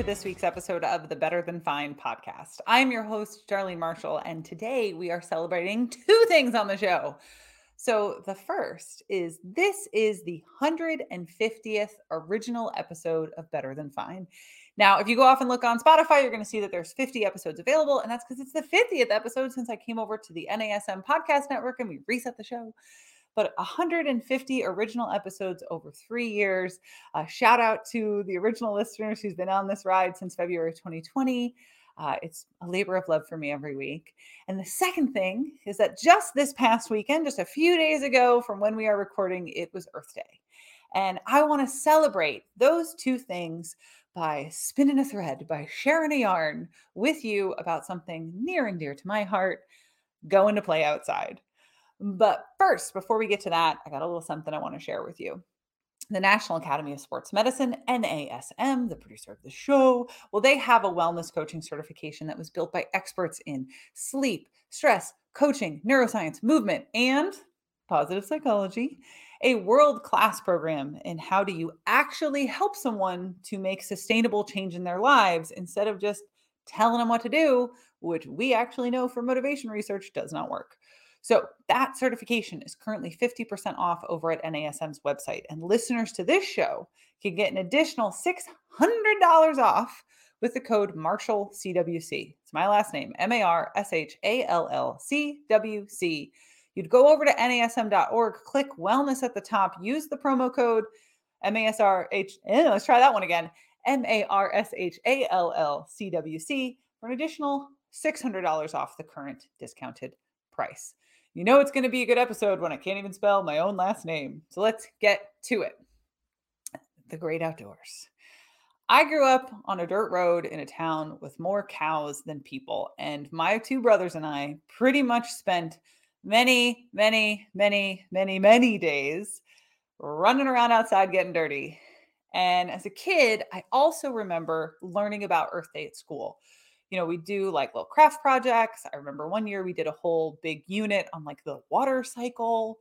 to this week's episode of the Better Than Fine podcast. I'm your host, Darlene Marshall, and today we are celebrating two things on the show. So, the first is this is the 150th original episode of Better Than Fine. Now, if you go off and look on Spotify, you're going to see that there's 50 episodes available, and that's because it's the 50th episode since I came over to the NASM podcast network and we reset the show but 150 original episodes over three years. Uh, shout out to the original listeners who's been on this ride since February 2020. Uh, it's a labor of love for me every week. And the second thing is that just this past weekend, just a few days ago from when we are recording, it was Earth Day. And I want to celebrate those two things by spinning a thread, by sharing a yarn with you about something near and dear to my heart going to play outside. But first, before we get to that, I got a little something I want to share with you. The National Academy of Sports Medicine, NASM, the producer of the show, well, they have a wellness coaching certification that was built by experts in sleep, stress, coaching, neuroscience, movement, and positive psychology, a world class program in how do you actually help someone to make sustainable change in their lives instead of just telling them what to do, which we actually know from motivation research does not work. So that certification is currently 50% off over at NASM's website. And listeners to this show can get an additional $600 off with the code Marshall CWC. It's my last name, M A R S H A L L C W C. You'd go over to nasm.org, click wellness at the top, use the promo code MASRH. Eh, let's try that one again M A R S H A L L C W C for an additional $600 off the current discounted price. You know it's going to be a good episode when I can't even spell my own last name. So let's get to it. The great outdoors. I grew up on a dirt road in a town with more cows than people, and my two brothers and I pretty much spent many, many, many, many, many days running around outside getting dirty. And as a kid, I also remember learning about Earth Day at school you know, we do like little craft projects. I remember one year we did a whole big unit on like the water cycle.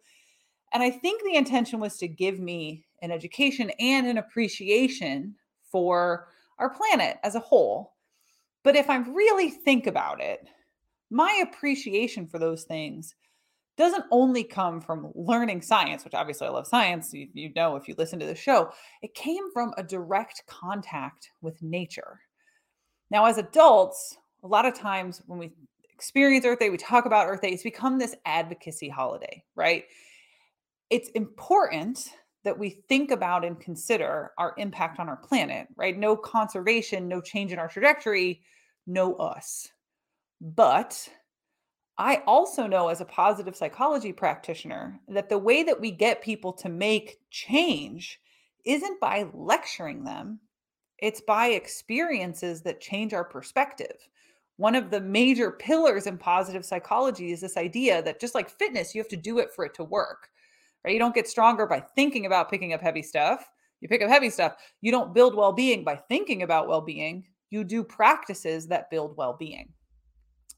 And I think the intention was to give me an education and an appreciation for our planet as a whole. But if I really think about it, my appreciation for those things doesn't only come from learning science, which obviously I love science, you, you know if you listen to the show, it came from a direct contact with nature. Now, as adults, a lot of times when we experience Earth Day, we talk about Earth Day, it's become this advocacy holiday, right? It's important that we think about and consider our impact on our planet, right? No conservation, no change in our trajectory, no us. But I also know as a positive psychology practitioner that the way that we get people to make change isn't by lecturing them, it's by experiences that change our perspective. One of the major pillars in positive psychology is this idea that just like fitness, you have to do it for it to work. Right? You don't get stronger by thinking about picking up heavy stuff. You pick up heavy stuff. You don't build well-being by thinking about well-being. You do practices that build well-being.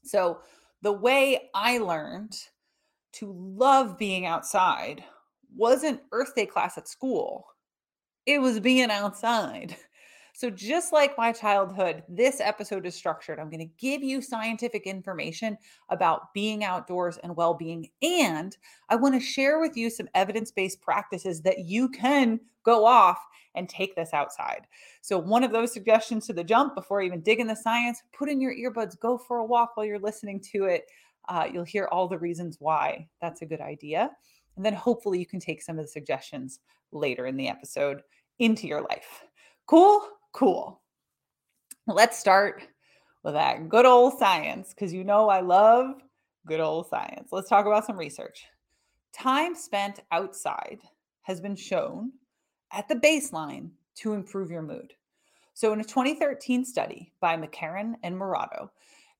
So, the way I learned to love being outside wasn't Earth Day class at school. It was being outside. So, just like my childhood, this episode is structured. I'm going to give you scientific information about being outdoors and well being. And I want to share with you some evidence based practices that you can go off and take this outside. So, one of those suggestions to the jump before even digging the science, put in your earbuds, go for a walk while you're listening to it. Uh, you'll hear all the reasons why that's a good idea. And then hopefully you can take some of the suggestions later in the episode into your life. Cool? Cool. Let's start with that good old science because you know I love good old science. Let's talk about some research. Time spent outside has been shown at the baseline to improve your mood. So, in a 2013 study by MacKerron and Mourato,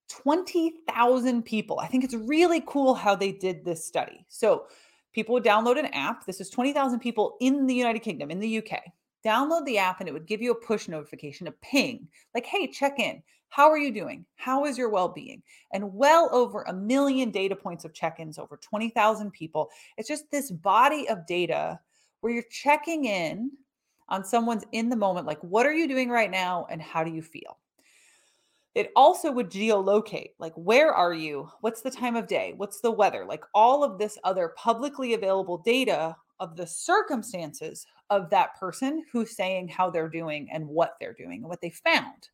20,000 people, I think it's really cool how they did this study. So, people would download an app. This is 20,000 people in the United Kingdom, in the UK download the app and it would give you a push notification, a ping, like, hey, check in. How are you doing? How is your well being? And well over a million data points of check ins, over 20,000 people. It's just this body of data where you're checking in on someone's in the moment, like, what are you doing right now and how do you feel? It also would geolocate, like, where are you? What's the time of day? What's the weather? Like, all of this other publicly available data of the circumstances of that person who's saying how they're doing and what they're doing. And what they found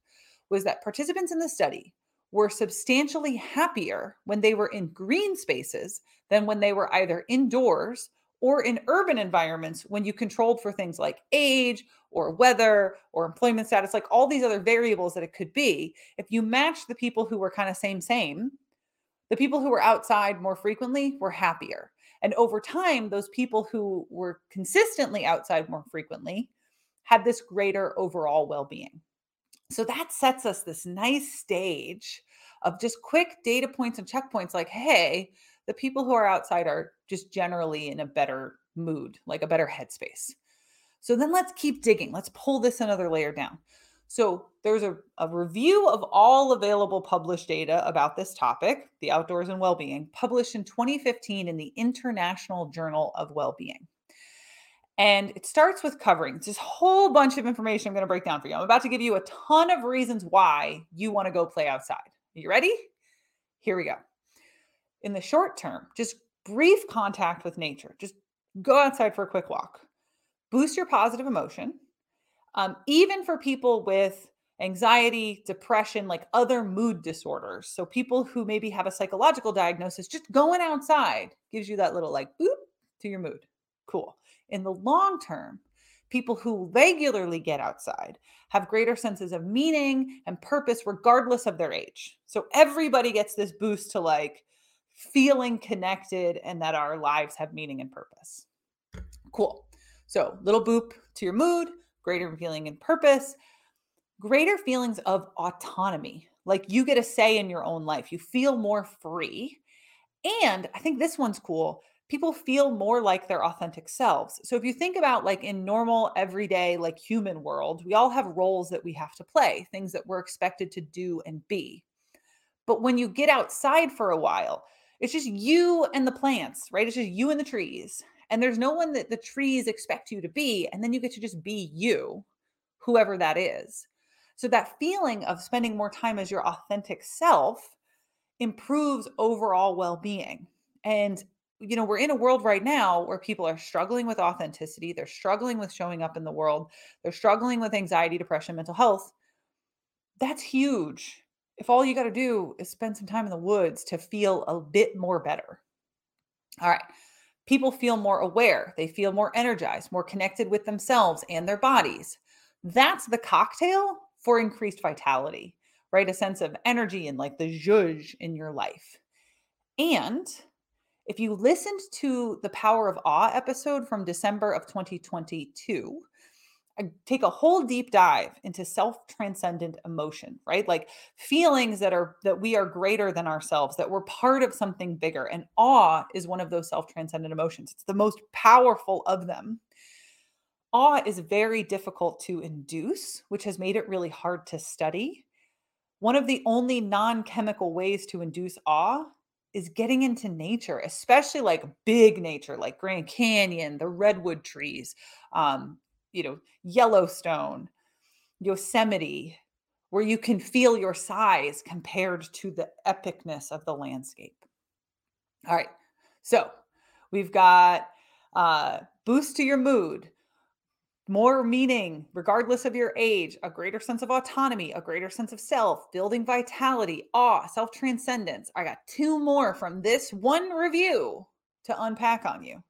was that participants in the study were substantially happier when they were in green spaces than when they were either indoors or in urban environments when you controlled for things like age or weather or employment status, like all these other variables that it could be. If you match the people who were kind of same, same, the people who were outside more frequently were happier. And over time, those people who were consistently outside more frequently had this greater overall well being. So that sets us this nice stage of just quick data points and checkpoints like, hey, the people who are outside are just generally in a better mood, like a better headspace. So then let's keep digging. Let's pull this another layer down. So there's a, a review of all available published data about this topic, the outdoors and well-being, published in 2015 in the International Journal of Well-being. And it starts with covering this whole bunch of information I'm going to break down for you. I'm about to give you a ton of reasons why you want to go play outside. Are you ready? Here we go. In the short term, just brief contact with nature. Just go outside for a quick walk. Boost your positive emotion um, even for people with anxiety, depression, like other mood disorders. So people who maybe have a psychological diagnosis, just going outside gives you that little like boop to your mood. Cool. In the long term, people who regularly get outside have greater senses of meaning and purpose regardless of their age. So everybody gets this boost to like feeling connected and that our lives have meaning and purpose. Cool. So, little boop to your mood, greater feeling and purpose, greater feelings of autonomy. Like you get a say in your own life. You feel more free. And I think this one's cool. People feel more like their authentic selves. So if you think about like in normal everyday like human world, we all have roles that we have to play, things that we're expected to do and be. But when you get outside for a while, it's just you and the plants, right? It's just you and the trees and there's no one that the trees expect you to be and then you get to just be you whoever that is. So that feeling of spending more time as your authentic self improves overall well-being. And you know we're in a world right now where people are struggling with authenticity they're struggling with showing up in the world they're struggling with anxiety depression mental health. That's huge. If all you got to do is spend some time in the woods to feel a bit more better. All right people feel more aware, they feel more energized, more connected with themselves and their bodies. That's the cocktail for increased vitality, right? A sense of energy and like the zhuzh in your life. And if you listened to the Power of Awe episode from December of 2022, take a whole deep dive into self-transcendent emotion right? Like feelings that are that we are greater than ourselves that we're part of something bigger and awe is one of those self-transcendent emotions. It's the most powerful of them. Awe is very difficult to induce which has made it really hard to study. One of the only non-chemical ways to induce awe is getting into nature, especially like big nature, like Grand Canyon, the redwood trees, um, you know, Yellowstone, Yosemite, where you can feel your size compared to the epicness of the landscape. All right. So we've got uh, boost to your mood, more meaning, regardless of your age, a greater sense of autonomy, a greater sense of self, building vitality, awe, self transcendence. I got two more from this one review to unpack on you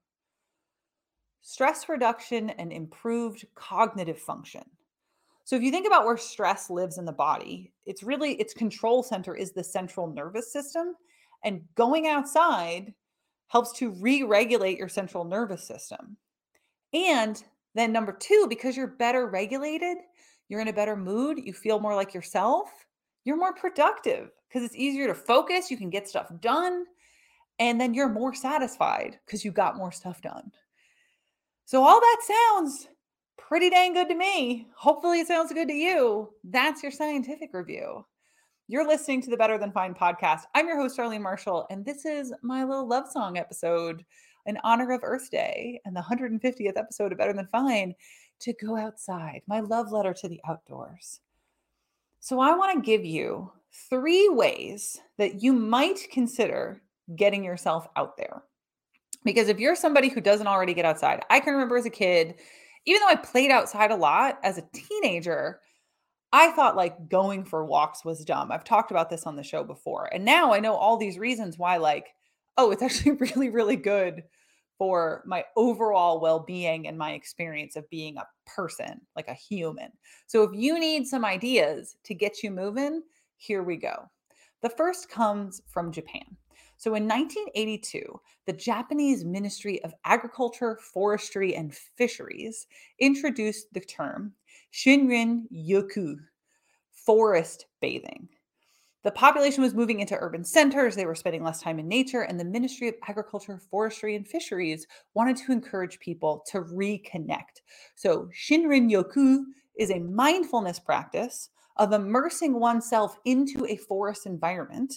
stress reduction and improved cognitive function. So if you think about where stress lives in the body, it's really its control center is the central nervous system and going outside helps to re-regulate your central nervous system. And then number 2 because you're better regulated, you're in a better mood, you feel more like yourself, you're more productive because it's easier to focus, you can get stuff done, and then you're more satisfied because you got more stuff done. So all that sounds pretty dang good to me. Hopefully, it sounds good to you. That's your scientific review. You're listening to the Better Than Fine podcast. I'm your host, Darlene Marshall, and this is my little love song episode in honor of Earth Day and the 150th episode of Better Than Fine. to go outside, my love letter to the outdoors. So, I want to give you three ways that you might consider getting yourself out there. Because if you're somebody who doesn't already get outside, I can remember as a kid, even though I played outside a lot as a teenager, I thought like going for walks was dumb. I've talked about this on the show before. And now I know all these reasons why, like, oh, it's actually really, really good for my overall well being and my experience of being a person, like a human. So if you need some ideas to get you moving, here we go. The first comes from Japan. So in 1982, the Japanese Ministry of Agriculture, Forestry, and Fisheries introduced the term Shinrin Yoku, forest bathing. The population was moving into urban centers, they were spending less time in nature, and the Ministry of Agriculture, Forestry, and Fisheries wanted to encourage people to reconnect. So, Shinrin Yoku is a mindfulness practice of immersing oneself into a forest environment.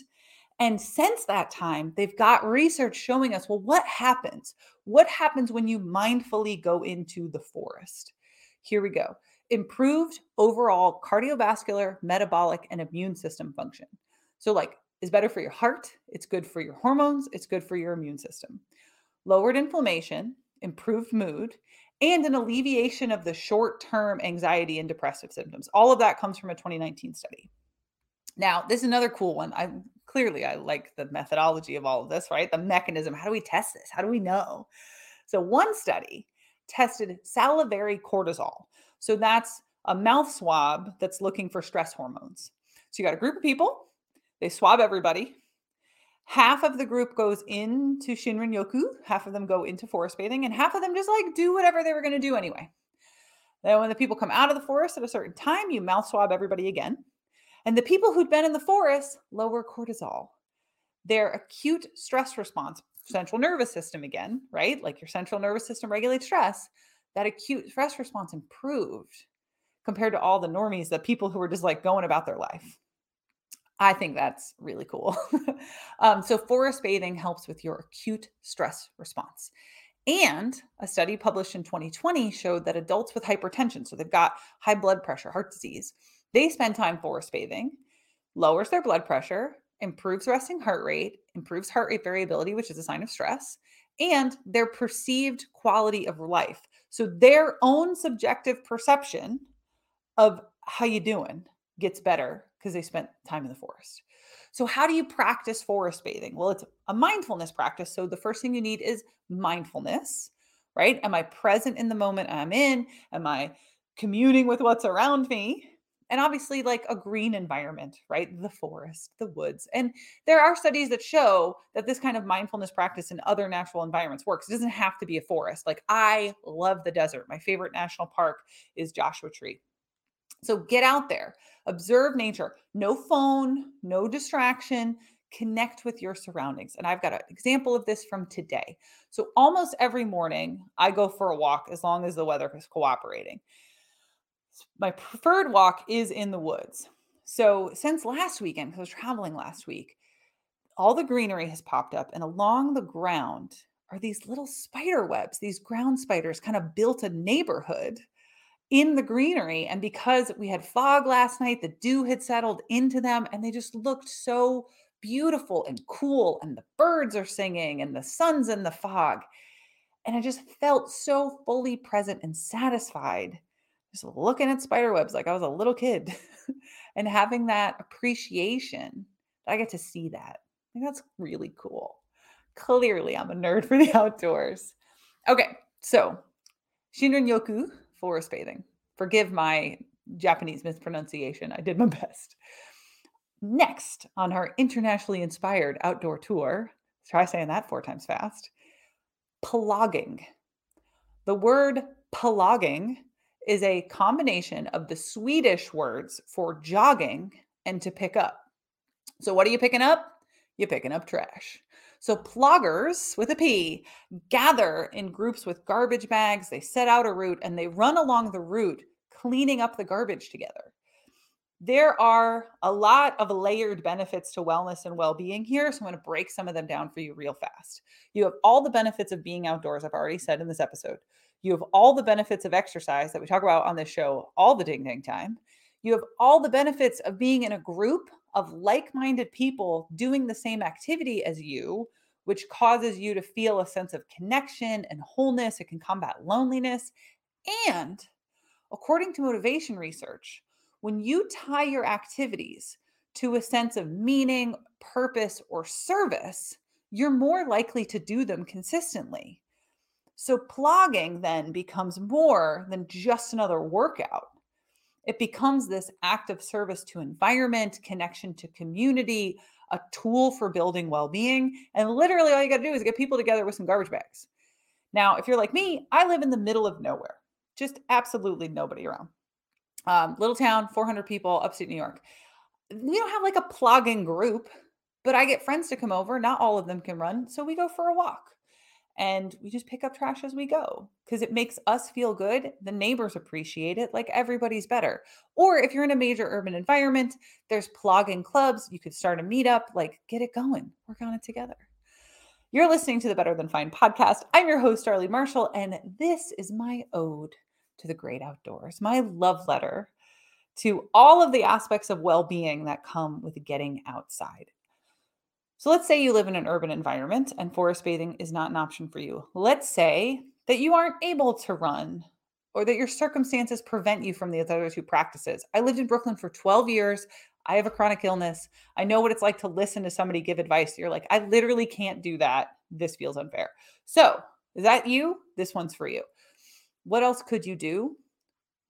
And since that time, they've got research showing us well, what happens? What happens when you mindfully go into the forest? Here we go improved overall cardiovascular, metabolic, and immune system function. So, like, is better for your heart, it's good for your hormones, it's good for your immune system. Lowered inflammation, improved mood, and an alleviation of the short term anxiety and depressive symptoms. All of that comes from a 2019 study. Now, this is another cool one. I clearly I like the methodology of all of this, right? The mechanism. How do we test this? How do we know? So, one study tested salivary cortisol. So, that's a mouth swab that's looking for stress hormones. So, you got a group of people, they swab everybody, half of the group goes into Shinrin Yoku, half of them go into forest bathing, and half of them just like do whatever they were going to do anyway. Then, when the people come out of the forest at a certain time, you mouth swab everybody again. And the people who'd been in the forest lower cortisol. Their acute stress response, central nervous system again, right? Like your central nervous system regulates stress. That acute stress response improved compared to all the normies, the people who were just like going about their life. I think that's really cool. um, so, forest bathing helps with your acute stress response. And a study published in 2020 showed that adults with hypertension, so they've got high blood pressure, heart disease, they spend time forest bathing, lowers their blood pressure, improves resting heart rate, improves heart rate variability, which is a sign of stress, and their perceived quality of life. So their own subjective perception of how you doing gets better because they spent time in the forest. So, how do you practice forest bathing? Well, it's a mindfulness practice. So, the first thing you need is mindfulness, right? Am I present in the moment I'm in? Am I communing with what's around me? And obviously, like a green environment, right? The forest, the woods. And there are studies that show that this kind of mindfulness practice in other natural environments works. It doesn't have to be a forest. Like, I love the desert. My favorite national park is Joshua Tree. So, get out there Observe nature. No phone, no distraction. Connect with your surroundings. And I've got an example of this from today. So, almost every morning, I go for a walk as long as the weather is cooperating. My preferred walk is in the woods. So, since last weekend, because I was traveling last week, all the greenery has popped up, and along the ground are these little spider webs. These ground spiders kind of built a neighborhood in the greenery. And because we had fog last night, the dew had settled into them and they just looked so beautiful and cool. And the birds are singing and the sun's in the fog. And I just felt so fully present and satisfied just looking at spider webs like I was a little kid and having that appreciation. I get to see that. I think that's really cool. Clearly, I'm a nerd for the outdoors. Okay, so Shinrin Yoku forest bathing. Forgive my Japanese mispronunciation. I did my best. Next on our internationally inspired outdoor tour, try saying that four times fast, plogging. The word plogging is a combination of the Swedish words for jogging and to pick up. So, what are you picking up? You're picking up trash. So ploggers with a P gather in groups with garbage bags. They set out a route and they run along the route, cleaning up the garbage together. There are a lot of layered benefits to wellness and well being here. So I'm going to break some of them down for you real fast. You have all the benefits of being outdoors, I've already said in this episode. You have all the benefits of exercise that we talk about on this show all the ding ding time. You have all the benefits of being in a group of like minded people doing the same activity as you, which causes you to feel a sense of connection and wholeness. It can combat loneliness. And according to motivation research, when you tie your activities to a sense of meaning, purpose, or service, you're more likely to do them consistently. So, plogging then becomes more than just another workout. It becomes this act of service to environment, connection to community, a tool for building well being. And literally, all you got to do is get people together with some garbage bags. Now, if you're like me, I live in the middle of nowhere, just absolutely nobody around. Um, little town, 400 people, upstate New York. We don't have like a plogging group, but I get friends to come over. Not all of them can run. So we go for a walk and we just pick up trash as we go because it makes us feel good. The neighbors appreciate it, like everybody's better. Or if you're in a major urban environment, there's plogging clubs. You could start a meetup, like get it going, work on it together. You're listening to the Better Than Fine podcast. I'm your host, Darlene Marshall, and this is my ode to the great outdoors, my love letter to all of the aspects of well being that come with getting outside. So let's say you live in an urban environment and forest bathing is not an option for you. Let's say that you aren't able to run or that your circumstances prevent you from the other two practices. I lived in Brooklyn for 12 years. I have a chronic illness. I know what it's like to listen to somebody give advice. You're like, I literally can't do that. This feels unfair. So, is that you? This one's for you. What else could you do?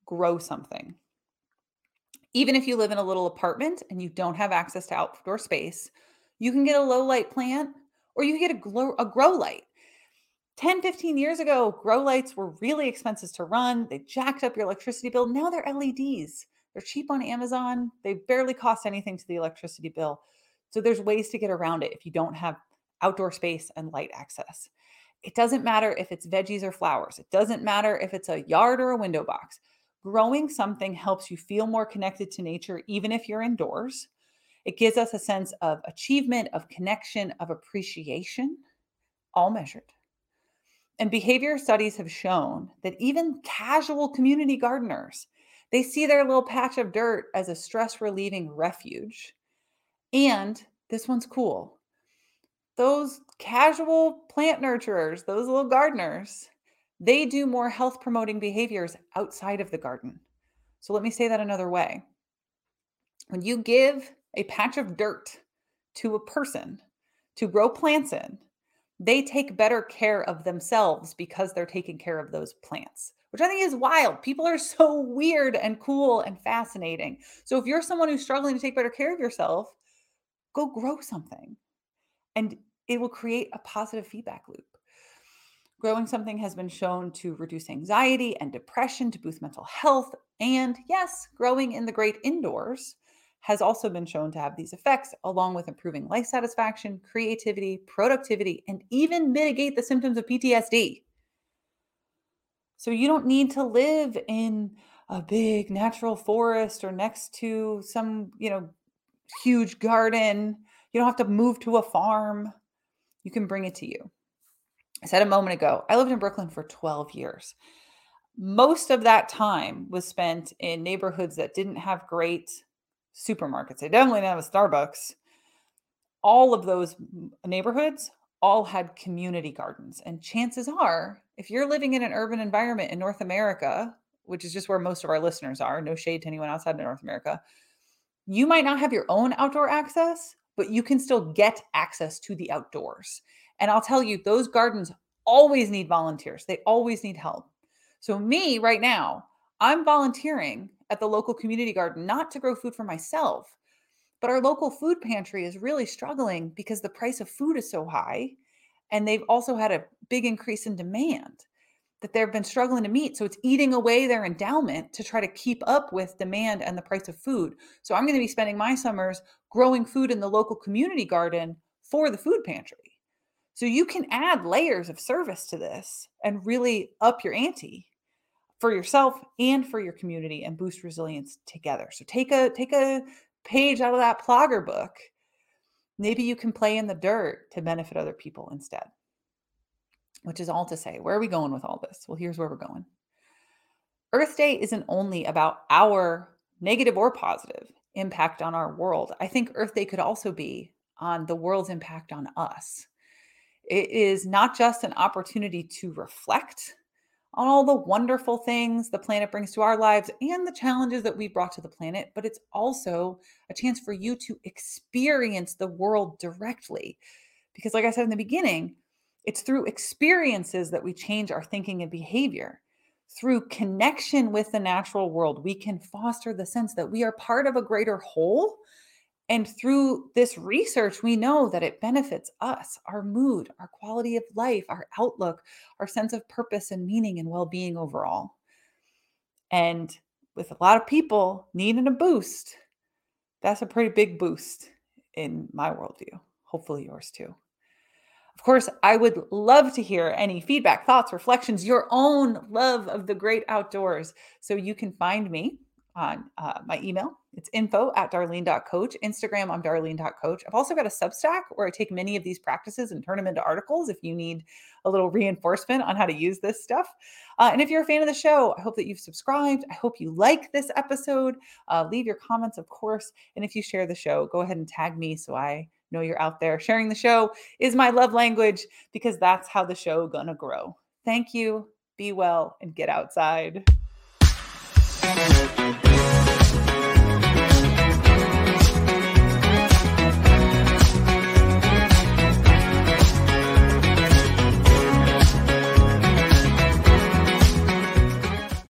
Grow something. Even if you live in a little apartment and you don't have access to outdoor space, you can get a low light plant or you can get a, glow, a grow light. 10, 15 years ago, grow lights were really expensive to run. They jacked up your electricity bill. Now they're LEDs. They're cheap on Amazon. They barely cost anything to the electricity bill. So there's ways to get around it if you don't have outdoor space and light access. It doesn't matter if it's veggies or flowers. It doesn't matter if it's a yard or a window box. Growing something helps you feel more connected to nature, even if you're indoors. It gives us a sense of achievement, of connection, of appreciation, all measured. And behavior studies have shown that even casual community gardeners, they see their little patch of dirt as a stress relieving refuge. And this one's cool. Those casual plant nurturers, those little gardeners, they do more health promoting behaviors outside of the garden. So let me say that another way. When you give a patch of dirt to a person to grow plants in, they take better care of themselves because they're taking care of those plants, which I think is wild. People are so weird and cool and fascinating. So if you're someone who's struggling to take better care of yourself, go grow something and it will create a positive feedback loop. Growing something has been shown to reduce anxiety and depression, to boost mental health. And yes, growing in the great indoors has also been shown to have these effects, along with improving life satisfaction, creativity, productivity, and even mitigate the symptoms of PTSD. So you don't need to live in a big natural forest or next to some, you know, huge garden. You don't have to move to a farm. You can bring it to you. I said a moment ago, I lived in Brooklyn for 12 years. Most of that time was spent in neighborhoods that didn't have great supermarkets. They definitely didn't have a Starbucks. All of those neighborhoods all had community gardens. And chances are, if you're living in an urban environment in North America, which is just where most of our listeners are, no shade to anyone outside of North America, you might not have your own outdoor access, but you can still get access to the outdoors. And I'll tell you, those gardens always need volunteers, they always need help. So, me right now, I'm volunteering at the local community garden, not to grow food for myself, but our local food pantry is really struggling because the price of food is so high. And they've also had a big increase in demand that they've been struggling to meet. So it's eating away their endowment to try to keep up with demand and the price of food. So I'm going to be spending my summers growing food in the local community garden for the food pantry. So you can add layers of service to this and really up your ante for yourself and for your community and boost resilience together. So take a take a page out of that plogger book. Maybe you can play in the dirt to benefit other people instead. which is all to say, where are we going with all this? Well, here's where we're going. Earth Day isn't only about our negative or positive impact on our world. I think Earth Day could also be on the world's impact on us. It is not just an opportunity to reflect on all the wonderful things the planet brings to our lives and the challenges that we brought to the planet, but it's also a chance for you to experience the world directly. Because, like I said in the beginning, it's through experiences that we change our thinking and behavior. Through connection with the natural world, we can foster the sense that we are part of a greater whole and through this research, we know that it benefits us, our mood, our quality of life, our outlook, our sense of purpose and meaning and well being overall. And with a lot of people needing a boost, that's a pretty big boost in my worldview. Hopefully, yours too. Of course, I would love to hear any feedback, thoughts, reflections, your own love of the great outdoors. So you can find me on uh, my email. It's info at darlene.coach. Instagram, I'm darlene.coach. I've also got a Substack where I take many of these practices and turn them into articles if you need a little reinforcement on how to use this stuff. Uh, and if you're a fan of the show, I hope that you've subscribed. I hope you like this episode. Uh, leave your comments, of course. And if you share the show, go ahead and tag me so I know you're out there. Sharing the show is my love language because that's how the show gonna grow. Thank you. Be well and get outside.